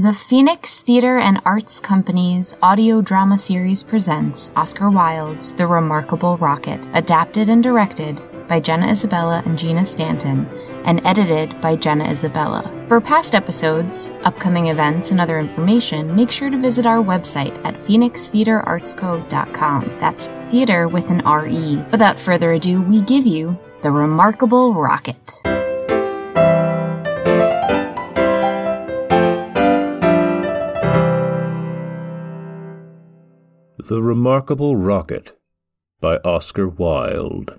The Phoenix Theatre and Arts Company's audio drama series presents Oscar Wilde's The Remarkable Rocket, adapted and directed by Jenna Isabella and Gina Stanton, and edited by Jenna Isabella. For past episodes, upcoming events, and other information, make sure to visit our website at phoenixtheatreartsco.com. That's theater with an R-E. Without further ado, we give you The Remarkable Rocket. The Remarkable Rocket by Oscar Wilde.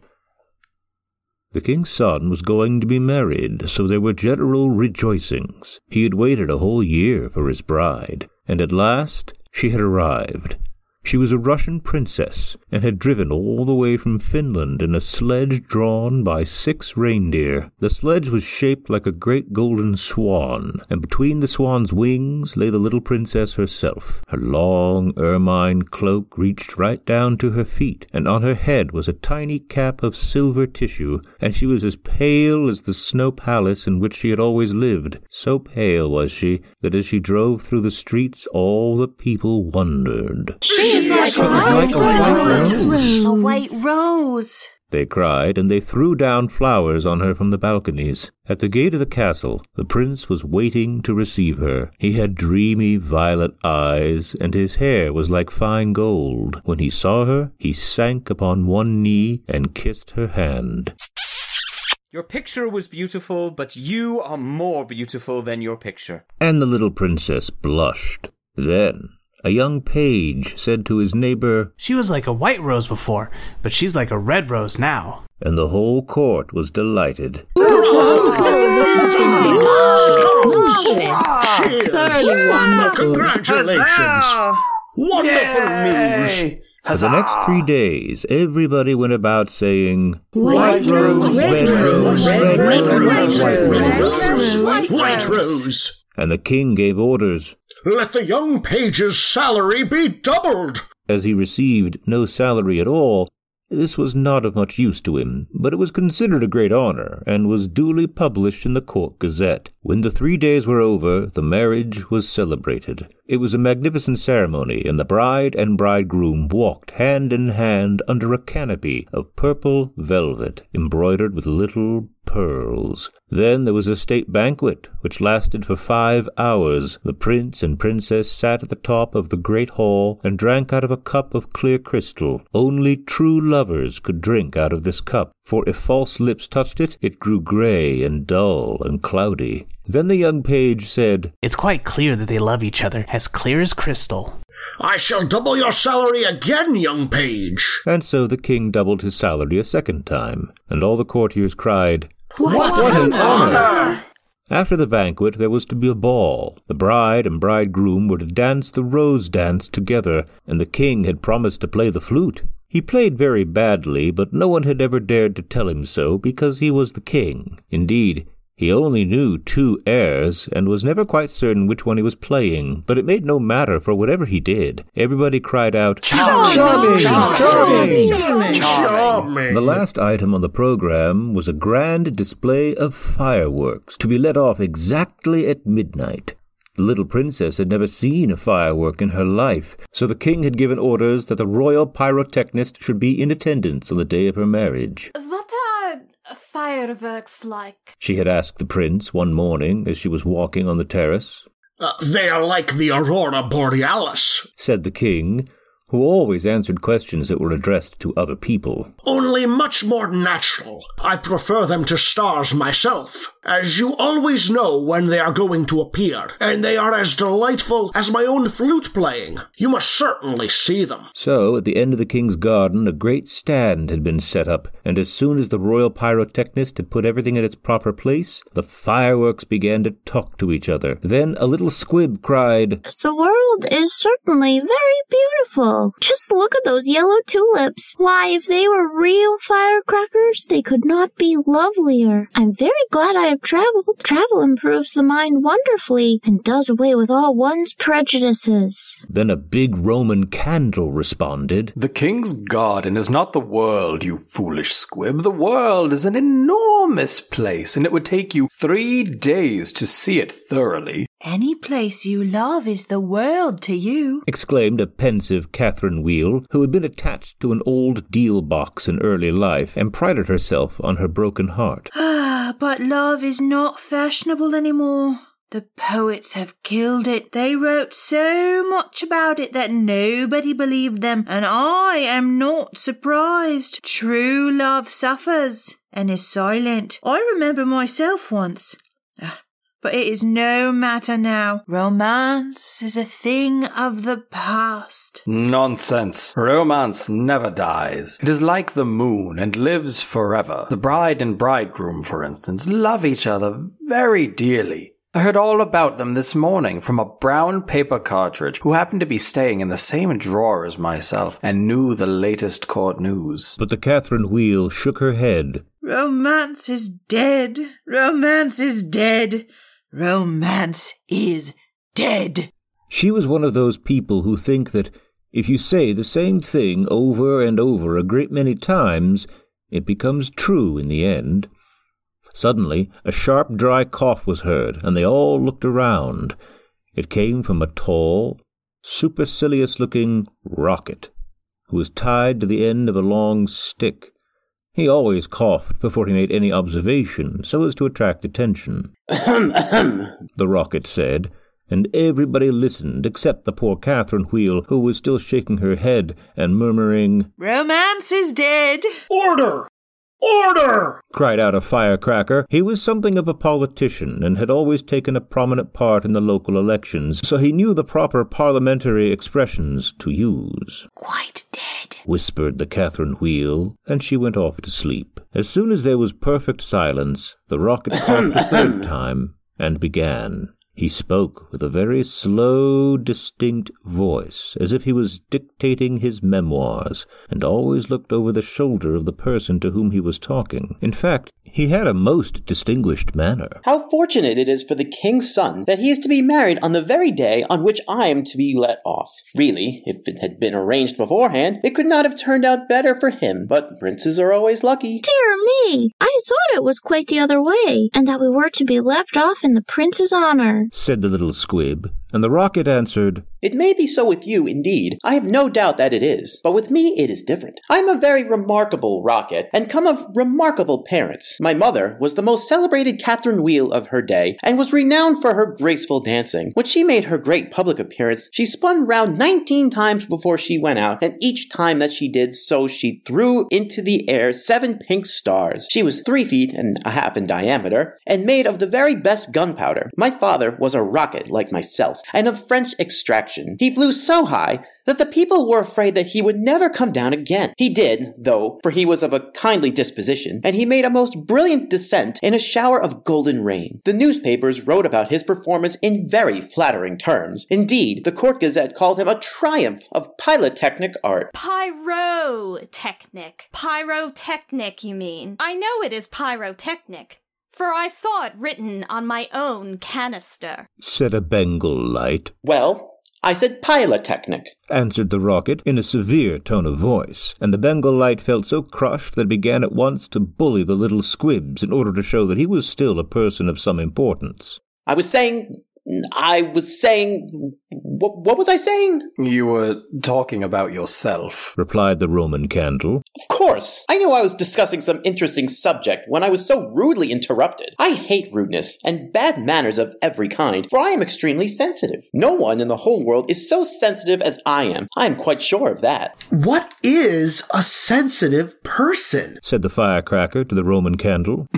The king's son was going to be married, so there were general rejoicings. He had waited a whole year for his bride, and at last she had arrived. She was a Russian princess, and had driven all the way from Finland in a sledge drawn by six reindeer. The sledge was shaped like a great golden swan, and between the swan's wings lay the little princess herself. Her long ermine cloak reached right down to her feet, and on her head was a tiny cap of silver tissue, and she was as pale as the snow palace in which she had always lived. So pale was she that as she drove through the streets all the people wondered. She is oh, like, a, like a white rose. A white rose. They cried, and they threw down flowers on her from the balconies. At the gate of the castle, the prince was waiting to receive her. He had dreamy violet eyes, and his hair was like fine gold. When he saw her, he sank upon one knee and kissed her hand. Your picture was beautiful, but you are more beautiful than your picture. And the little princess blushed. Then a young page said to his neighbor, She was like a white rose before, but she's like a red rose now. And the whole court was delighted. Congratulations! Wonderful news! For the next three days, everybody went about saying, White rose, red rose, red rose, White rose! White rose! And the king gave orders. Let the young page's salary be doubled! As he received no salary at all, this was not of much use to him, but it was considered a great honor, and was duly published in the court gazette. When the three days were over, the marriage was celebrated. It was a magnificent ceremony, and the bride and bridegroom walked hand in hand under a canopy of purple velvet embroidered with little pearls. Then there was a state banquet, which lasted for five hours. The prince and princess sat at the top of the great hall and drank out of a cup of clear crystal. Only true lovers could drink out of this cup, for if false lips touched it, it grew gray and dull and cloudy. Then the young page said, It's quite clear that they love each other, as clear as crystal. I shall double your salary again, young page. And so the king doubled his salary a second time, and all the courtiers cried, What, an honor! After the banquet, there was to be a ball. The bride and bridegroom were to dance the rose dance together, and the king had promised to play the flute. He played very badly, but no one had ever dared to tell him so because he was the king. Indeed, he only knew two airs and was never quite certain which one he was playing, but it made no matter, for whatever he did, everybody cried out, Charming! Charming! Charming! The last item on the program was a grand display of fireworks to be let off exactly at midnight. The little princess had never seen a firework in her life, so the king had given orders that the royal pyrotechnist should be in attendance on the day of her marriage. What are fireworks like? She had asked the prince one morning as she was walking on the terrace. Uh, they are like the aurora borealis. Said the king, who always answered questions that were addressed to other people. Only much more natural. I prefer them to stars myself, as you always know when they are going to appear, and they are as delightful as my own flute playing. You must certainly see them. So, at the end of the king's garden, a great stand had been set up, and as soon as the royal pyrotechnist had put everything in its proper place, the fireworks began to talk to each other. Then a little squib cried, The world is certainly very beautiful. Just look at those yellow tulips. Why, if they were real firecrackers, they could not be lovelier. I'm very glad I have traveled. Travel improves the mind wonderfully and does away with all one's prejudices. Then a big Roman candle responded, The king's garden is not the world, you foolish squib. The world is an enormous place, and it would take you three days to see it thoroughly. Any place you love is the world to you. exclaimed a pensive Catherine Wheel, who had been attached to an old deal box in early life and prided herself on her broken heart. Ah, but love is not fashionable any more. The poets have killed it. They wrote so much about it that nobody believed them, and I am not surprised. True love suffers and is silent. I remember myself once. Ah, But it is no matter now. Romance is a thing of the past. Nonsense. Romance never dies. It is like the moon and lives forever. The bride and bridegroom, for instance, love each other very dearly. I heard all about them this morning from a brown paper cartridge who happened to be staying in the same drawer as myself and knew the latest court news. But the Catherine Wheel shook her head. Romance is dead. Romance is dead. Romance is dead. She was one of those people who think that if you say the same thing over and over a great many times, it becomes true in the end. Suddenly, a sharp, dry cough was heard, and they all looked around. It came from a tall, supercilious looking rocket, who was tied to the end of a long stick. He always coughed before he made any observation so as to attract attention. the rocket said, and everybody listened except the poor Catherine Wheel, who was still shaking her head and murmuring, Romance is dead. Order! Order! cried out a firecracker. He was something of a politician and had always taken a prominent part in the local elections, so he knew the proper parliamentary expressions to use. Quite dead. Whispered the Catherine Wheel, and she went off to sleep. As soon as there was perfect silence, the rocket coughed a third time and began. He spoke with a very slow, distinct voice, as if he was dictating his memoirs, and always looked over the shoulder of the person to whom he was talking. In fact, he had a most distinguished manner. How fortunate it is for the king's son that he is to be married on the very day on which I am to be let off. Really, if it had been arranged beforehand, it could not have turned out better for him, but princes are always lucky. Dear me, I thought it was quite the other way, and that we were to be left off in the prince's honor. Said the little squib, and the rocket answered, It may be so with you, indeed. I have no doubt that it is. But with me, it is different. I am a very remarkable rocket, and come of remarkable parents. My mother was the most celebrated Catherine Wheel of her day, and was renowned for her graceful dancing. When she made her great public appearance, she spun round 19 times before she went out, and each time that she did so, she threw into the air seven pink stars. She was three feet and a half in diameter, and made of the very best gunpowder. My father was a rocket like myself, and of French extraction. He flew so high that the people were afraid that he would never come down again. He did, though, for he was of a kindly disposition, and he made a most brilliant descent in a shower of golden rain. The newspapers wrote about his performance in very flattering terms. Indeed, the Court Gazette called him a triumph of pyrotechnic art. Pyrotechnic. Pyrotechnic, you mean? I know it is pyrotechnic, for I saw it written on my own canister. said a Bengal light. Well, I said pyrotechnic. answered the rocket in a severe tone of voice, and the Bengal light felt so crushed that it began at once to bully the little squibs in order to show that he was still a person of some importance. I was saying. I was saying. What, what was I saying? You were talking about yourself. replied the Roman candle. Of course. I knew I was discussing some interesting subject when I was so rudely interrupted. I hate rudeness and bad manners of every kind, for I am extremely sensitive. No one in the whole world is so sensitive as I am. I am quite sure of that. What is a sensitive person? said the firecracker to the Roman candle.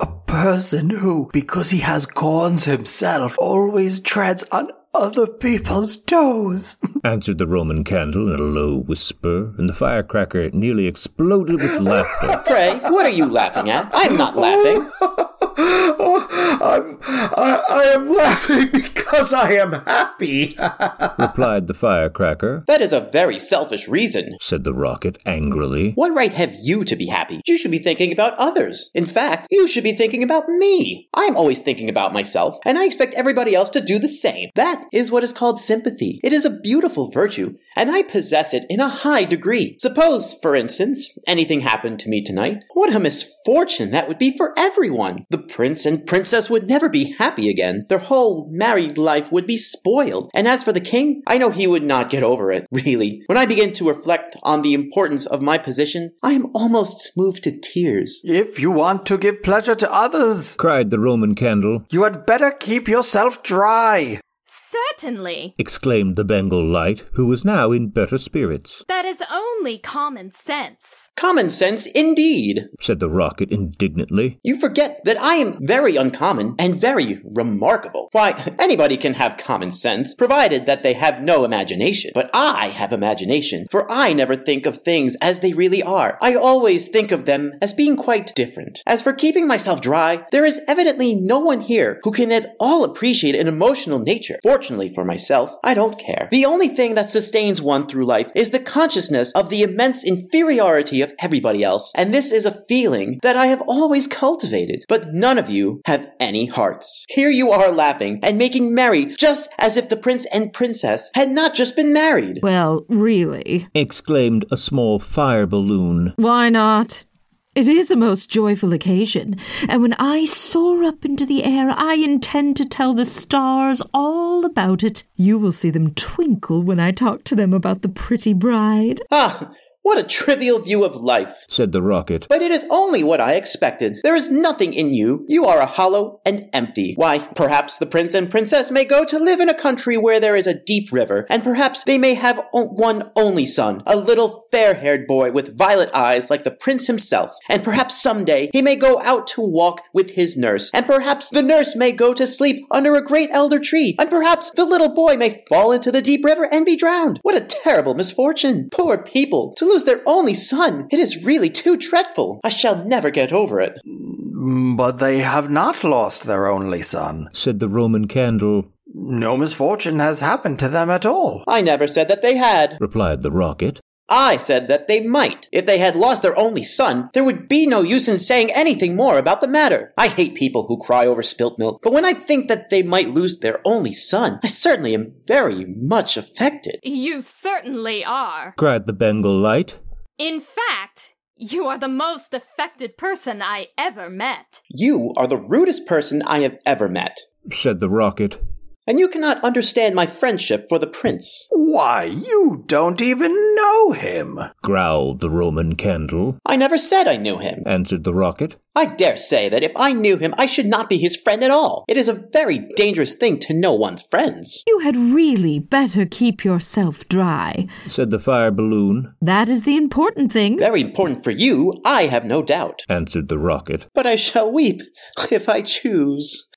A person who, because he has corns himself, always treads on other people's toes. answered the Roman candle in a low whisper, and the firecracker nearly exploded with laughter. Pray, what are you laughing at? I am not laughing. oh, I'm, I, I am laughing because I am happy. replied the firecracker, That is a very selfish reason. said the rocket angrily. What right have you to be happy? You should be thinking about others. In fact, you should be thinking about me. I am always thinking about myself, and I expect everybody else to do the same. That is what is called sympathy. It is a beautiful virtue, and I possess it in a high degree. Suppose, for instance, anything happened to me tonight. What a misfortune that would be for everyone. The prince and princess would never be happy again. Their whole married life would be spoiled. And as for the king, I know he would not get over it, really. When I begin to reflect on the importance of my position, I am almost moved to tears. If you want to give pleasure to others, cried the Roman candle, you had better keep yourself dry. Certainly. exclaimed the Bengal Light, who was now in better spirits. That is only common sense. Common sense indeed, said the Rocket indignantly. You forget that I am very uncommon and very remarkable. Why, anybody can have common sense, provided that they have no imagination. But I have imagination, for I never think of things as they really are. I always think of them as being quite different. As for keeping myself dry, there is evidently no one here who can at all appreciate an emotional nature. Fortunately for myself, I don't care. The only thing that sustains one through life is the consciousness of the immense inferiority of everybody else, and this is a feeling that I have always cultivated. But none of you have any hearts. Here you are laughing and making merry just as if the prince and princess had not just been married. Well, really, exclaimed a small fire balloon. Why not? It is a most joyful occasion, and when I soar up into the air, I intend to tell the stars all about it. You will see them twinkle when I talk to them about the pretty bride. Ah, what a trivial view of life, said the rocket. But it is only what I expected. There is nothing in you. You are a hollow and empty. Why, perhaps the prince and princess may go to live in a country where there is a deep river, and perhaps they may have o- one only son, a little fair haired boy with violet eyes like the prince himself. And perhaps someday he may go out to walk with his nurse, and perhaps the nurse may go to sleep under a great elder tree, and perhaps the little boy may fall into the deep river and be drowned. What a terrible misfortune! Poor people, to lose their only son. It is really too dreadful. I shall never get over it. Mm, but they have not lost their only son, said the Roman candle. No misfortune has happened to them at all. I never said that they had, replied the rocket. I said that they might. If they had lost their only son, there would be no use in saying anything more about the matter. I hate people who cry over spilt milk, but when I think that they might lose their only son, I certainly am very much affected. You certainly are, cried the Bengal Light. In fact, you are the most affected person I ever met. You are the rudest person I have ever met, said the rocket. And you cannot understand my friendship for the prince. Why, you don't even know him, growled the Roman candle. I never said I knew him, answered the rocket. I dare say that if I knew him, I should not be his friend at all. It is a very dangerous thing to know one's friends. You had really better keep yourself dry, said the fire balloon. That is the important thing. Very important for you, I have no doubt, answered the rocket. But I shall weep if I choose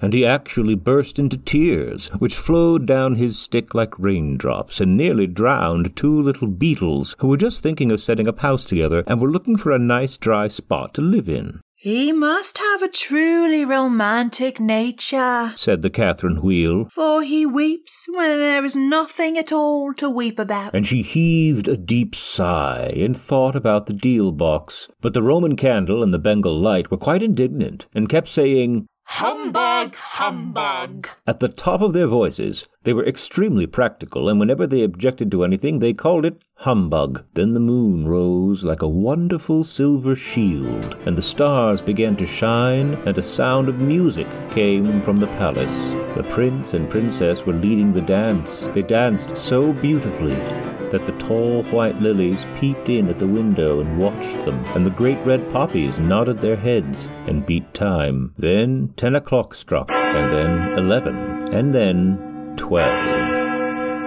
and he actually burst into tears, which flowed down his stick like raindrops, and nearly drowned two little beetles who were just thinking of setting up house together and were looking for a nice dry spot to live in. He must have a truly romantic nature, said the Catherine Wheel, for he weeps when there is nothing at all to weep about. And she heaved a deep sigh and thought about the deal box. But the Roman candle and the Bengal light were quite indignant and kept saying, Humbug, humbug. At the top of their voices, they were extremely practical, and whenever they objected to anything, they called it humbug. Then the moon rose like a wonderful silver shield, and the stars began to shine, and a sound of music came from the palace. The prince and princess were leading the dance. They danced so beautifully that the tall white lilies peeped in at the window and watched them, and the great red poppies nodded their heads and beat time. Then ten o'clock struck, and then eleven, and then twelve.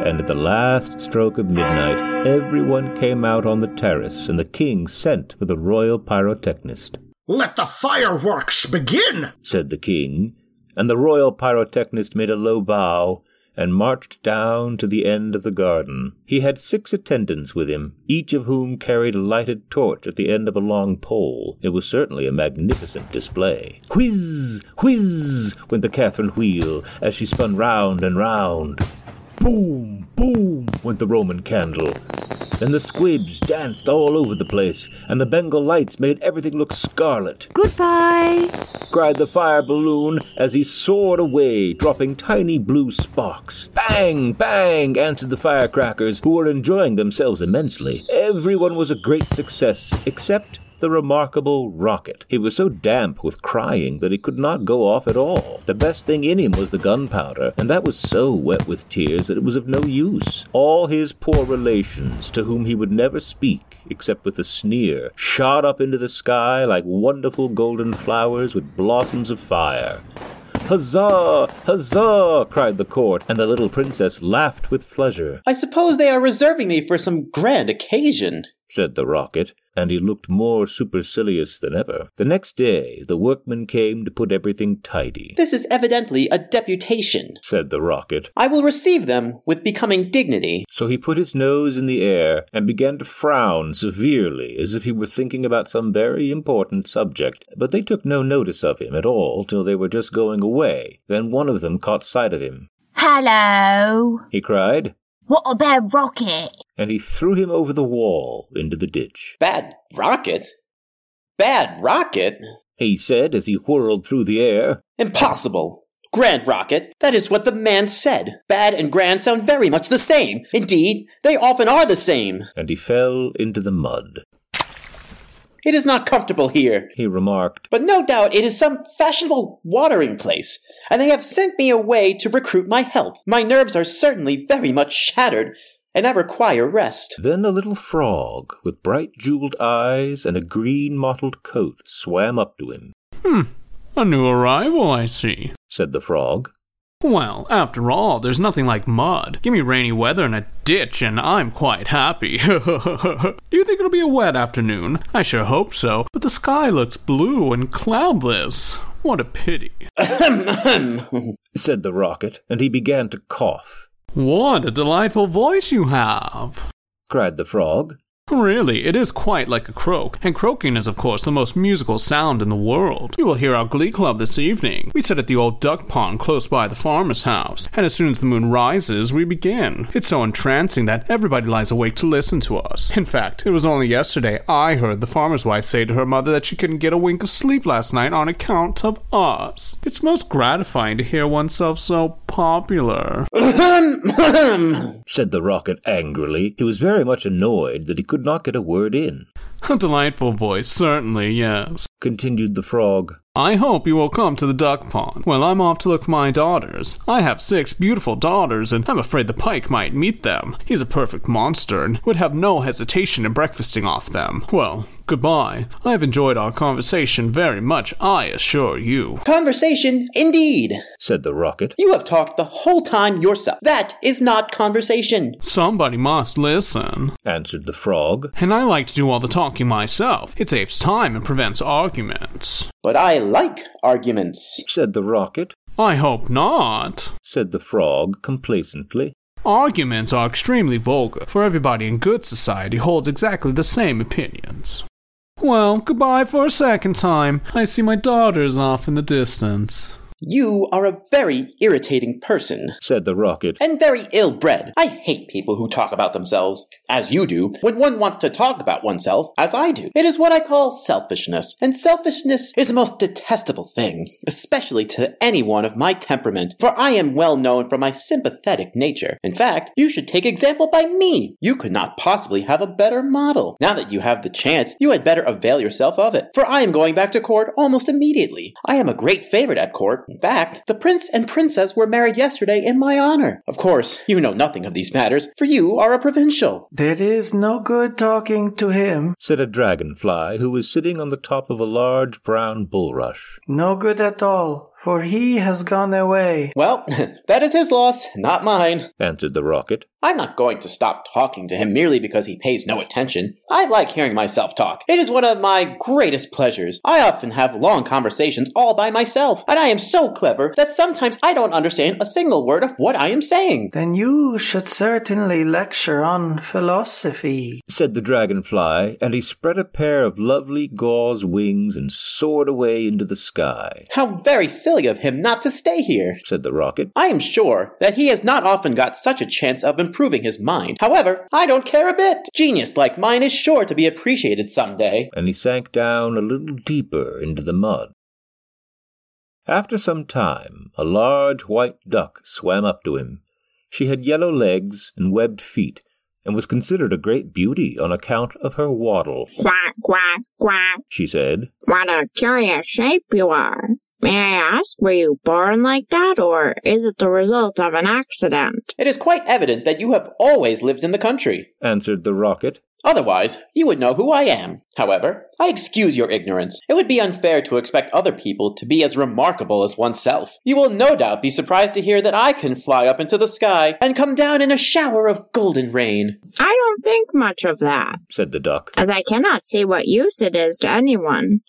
And at the last stroke of midnight, everyone came out on the terrace, and the king sent for the royal pyrotechnist. Let the fireworks begin, said the king, and the royal pyrotechnist made a low bow and marched down to the end of the garden. He had six attendants with him, each of whom carried a lighted torch at the end of a long pole. It was certainly a magnificent display. Whiz, whiz, went the Catherine wheel as she spun round and round. Boom, boom, went the Roman candle. And the squibs danced all over the place, and the Bengal lights made everything look scarlet. Goodbye, cried the fire balloon as he soared away, dropping tiny blue sparks. Bang, bang, answered the firecrackers, who were enjoying themselves immensely. Everyone was a great success, except the remarkable rocket. He was so damp with crying that he could not go off at all. The best thing in him was the gunpowder, and that was so wet with tears that it was of no use. All his poor relations, to whom he would never speak except with a sneer, shot up into the sky like wonderful golden flowers with blossoms of fire. Huzzah! Huzzah! cried the court, and the little princess laughed with pleasure. I suppose they are reserving me for some grand occasion, said the rocket, and he looked more supercilious than ever. The next day, the workmen came to put everything tidy. This is evidently a deputation, said the rocket. I will receive them with becoming dignity. So he put his nose in the air and began to frown severely as if he were thinking about some very important subject. But they took no notice of him at all till they were just going away. Then one of them caught sight of him. Hello, he cried. What about Rocket? And he threw him over the wall into the ditch. Bad rocket? Bad rocket? He said as he whirled through the air. Impossible! Grand rocket, that is what the man said. Bad and grand sound very much the same. Indeed, they often are the same. And he fell into the mud. It is not comfortable here, he remarked. But no doubt it is some fashionable watering place, and they have sent me away to recruit my health. My nerves are certainly very much shattered, and I require rest. Then a little frog with bright jeweled eyes and a green mottled coat swam up to him. Hmm, a new arrival, I see, said the frog. Well, after all, there's nothing like mud. Give me rainy weather and a ditch, and I'm quite happy. Do you think it'll be a wet afternoon? I sure hope so, but the sky looks blue and cloudless. What a pity. said the rocket, and he began to cough. What a delightful voice you have, cried the frog. Really, it is quite like a croak, and croaking is, of course, the most musical sound in the world. You will hear our glee club this evening. We sit at the old duck pond close by the farmer's house, and as soon as the moon rises, we begin. It's so entrancing that everybody lies awake to listen to us. In fact, it was only yesterday I heard the farmer's wife say to her mother that she couldn't get a wink of sleep last night on account of us. It's most gratifying to hear oneself so popular. said the rocket angrily. He was very much annoyed that he could not get a word in. A delightful voice, certainly, yes, continued the frog. I hope you will come to the duck pond. Well, I'm off to look for my daughters. I have six beautiful daughters, and I'm afraid the pike might meet them. He's a perfect monster and would have no hesitation in breakfasting off them. Well, goodbye. I have enjoyed our conversation very much, I assure you. Conversation, indeed, said the rocket. You have talked the whole time yourself. That is not conversation. Somebody must listen, answered the frog. And I like to do all the talking myself. It saves time and prevents arguments. But I like arguments, said the rocket. I hope not, said the frog complacently. Arguments are extremely vulgar, for everybody in good society holds exactly the same opinions. Well, goodbye for a second time. I see my daughters off in the distance. You are a very irritating person, said the rocket, and very ill bred. I hate people who talk about themselves, as you do, when one wants to talk about oneself, as I do. It is what I call selfishness, and selfishness is the most detestable thing, especially to anyone of my temperament, for I am well known for my sympathetic nature. In fact, you should take example by me. You could not possibly have a better model. Now that you have the chance, you had better avail yourself of it, for I am going back to court almost immediately. I am a great favorite at court, in fact, the prince and princess were married yesterday in my honor. Of course, you know nothing of these matters, for you are a provincial. There is no good talking to him, said a dragonfly who was sitting on the top of a large brown bulrush. No good at all for he has gone away. Well, that is his loss, not mine, answered the rocket. I'm not going to stop talking to him merely because he pays no attention. I like hearing myself talk. It is one of my greatest pleasures. I often have long conversations all by myself, and I am so clever that sometimes I don't understand a single word of what I am saying. Then you should certainly lecture on philosophy, said the dragonfly, and he spread a pair of lovely gauze wings and soared away into the sky. How very silly! Silly of him not to stay here, said the rocket. I am sure that he has not often got such a chance of improving his mind. However, I don't care a bit. Genius like mine is sure to be appreciated someday. And he sank down a little deeper into the mud. After some time, a large white duck swam up to him. She had yellow legs and webbed feet, and was considered a great beauty on account of her waddle. Quack, quack, quack. She said, What a curious shape you are. May I ask, were you born like that, or is it the result of an accident? It is quite evident that you have always lived in the country, answered the rocket. Otherwise, you would know who I am. However, I excuse your ignorance. It would be unfair to expect other people to be as remarkable as oneself. You will no doubt be surprised to hear that I can fly up into the sky and come down in a shower of golden rain. I don't think much of that, said the duck, as I cannot see what use it is to anyone.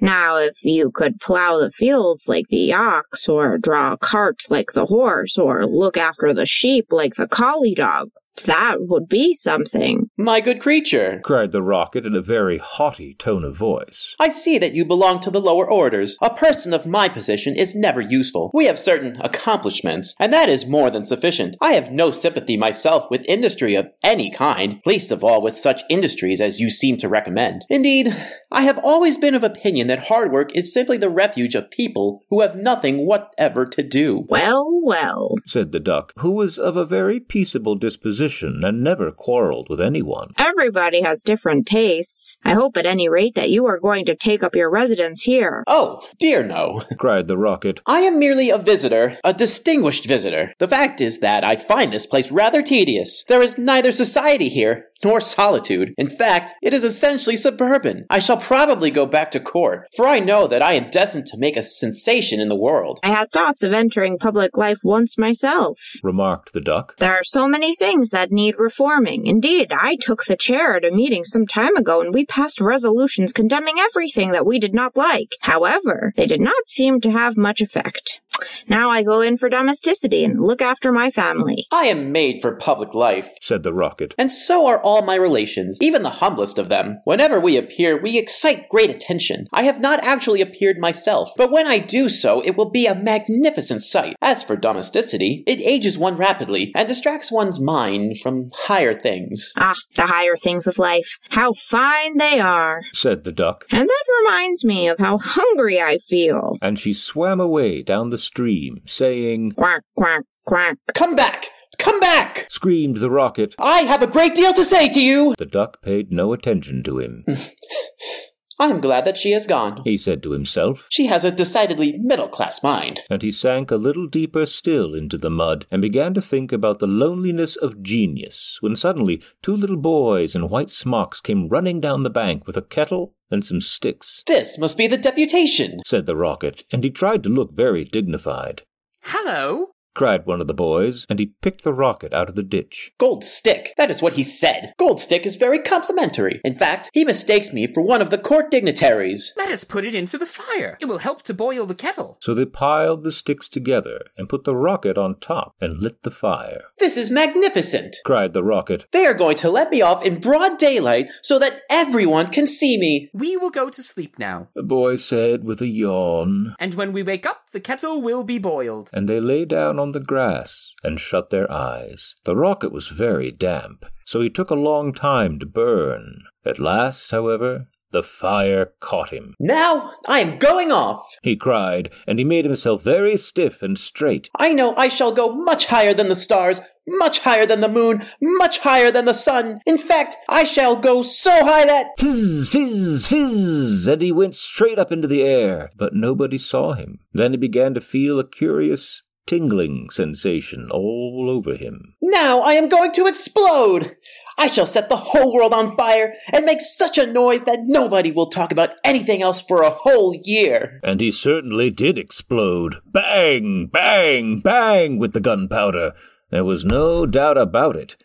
Now, if you could plow the fields like the ox, or draw a cart like the horse, or look after the sheep like the collie dog, that would be something. My good creature, cried the rocket in a very haughty tone of voice. I see that you belong to the lower orders. A person of my position is never useful. We have certain accomplishments, and that is more than sufficient. I have no sympathy myself with industry of any kind, least of all with such industries as you seem to recommend. Indeed, I have always been of opinion that hard work is simply the refuge of people who have nothing whatever to do. Well, well, said the duck, who was of a very peaceable disposition and never quarreled with anyone. Everybody has different tastes. I hope at any rate that you are going to take up your residence here. Oh, dear no, cried the rocket. I am merely a visitor, a distinguished visitor. The fact is that I find this place rather tedious. There is neither society here, nor solitude. In fact, it is essentially suburban. I shall probably go back to court, for I know that I am destined to make a sensation in the world. I had thoughts of entering public life once myself, remarked the duck. There are so many things that need reforming. Indeed, I took the chair at a meeting some time ago and we passed resolutions condemning everything that we did not like. However, they did not seem to have much effect. Now I go in for domesticity and look after my family. I am made for public life, said the rocket. And so are all my relations, even the humblest of them. Whenever we appear, we excite great attention. I have not actually appeared myself, but when I do so, it will be a magnificent sight. As for domesticity, it ages one rapidly and distracts one's mind from higher things. Ah, the higher things of life. How fine they are, said the duck. And that reminds me of how hungry I feel. And she swam away down the stream, saying, Quack, quack, quack. Come back! Come back! screamed the rocket. I have a great deal to say to you! The duck paid no attention to him. I am glad that she has gone, he said to himself. She has a decidedly middle class mind. And he sank a little deeper still into the mud and began to think about the loneliness of genius when suddenly two little boys in white smocks came running down the bank with a kettle and some sticks. This must be the deputation, said the rocket, and he tried to look very dignified. Hello, cried one of the boys, and he picked the rocket out of the ditch. Gold Stick, that is what he said. Gold Stick is very complimentary. In fact, he mistakes me for one of the court dignitaries. Let us put it into the fire. It will help to boil the kettle. So they piled the sticks together and put the rocket on top and lit the fire. This is magnificent, cried the rocket. They are going to let me off in broad daylight so that everyone can see me. We will go to sleep now, the boy said with a yawn. And when we wake up, the kettle will be boiled. And they lay down on the grass and shut their eyes. The rocket was very damp, so he took a long time to burn. At last, however, the fire caught him. Now I am going off, he cried, and he made himself very stiff and straight. I know I shall go much higher than the stars, much higher than the moon, much higher than the sun. In fact, I shall go so high that. Fizz, fizz, fizz! And he went straight up into the air, but nobody saw him. Then he began to feel a curious tingling sensation all over him. Now I am going to explode! I shall set the whole world on fire and make such a noise that nobody will talk about anything else for a whole year. And he certainly did explode. Bang, bang, bang with the gunpowder. There was no doubt about it.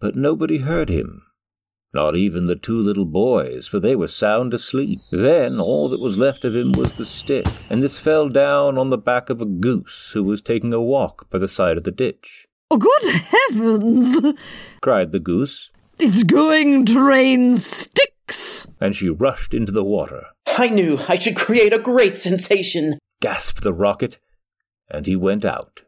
But nobody heard him. Not even the two little boys, for they were sound asleep. Then all that was left of him was the stick, and this fell down on the back of a goose who was taking a walk by the side of the ditch. Oh, good heavens! cried the goose. It's going to rain sticks! And she rushed into the water. I knew I should create a great sensation. gasped the rocket, and he went out.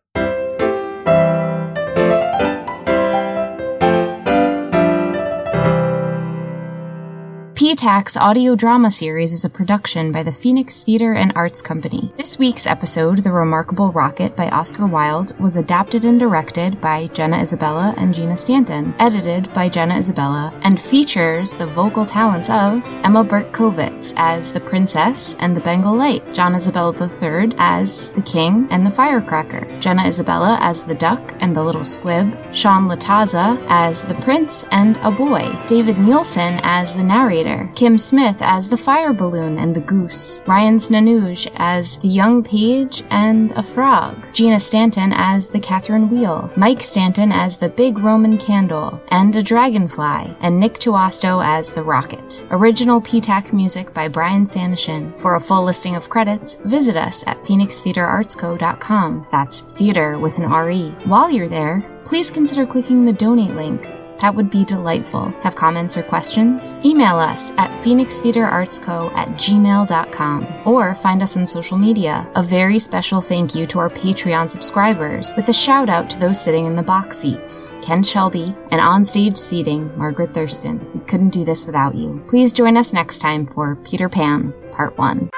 PTAC's audio drama series is a production by the Phoenix Theatre and Arts Company. This week's episode, The Remarkable Rocket by Oscar Wilde, was adapted and directed by Jenna Isabella and Gina Stanton, edited by Jenna Isabella, and features the vocal talents of Emma Berkowitz as the Princess and the Bengal Light, John Isabella III as the King and the Firecracker, Jenna Isabella as the Duck and the Little Squib, Sean Lataza as the Prince and a Boy, David Nielsen as the narrator, Kim Smith as the fire balloon and the goose, Ryan Snanouge as the young page and a frog, Gina Stanton as the Catherine Wheel, Mike Stanton as the big Roman candle and a dragonfly, and Nick Tuasto as the rocket. Original PTAC music by Brian Sanishin. For a full listing of credits, visit us at phoenixtheatreartsco.com. That's theater with an RE. While you're there, please consider clicking the donate link. That would be delightful. Have comments or questions? Email us at phoenixtheatreartsco at gmail.com or find us on social media. A very special thank you to our Patreon subscribers with a shout out to those sitting in the box seats Ken Shelby and onstage seating Margaret Thurston. We couldn't do this without you. Please join us next time for Peter Pan, Part 1.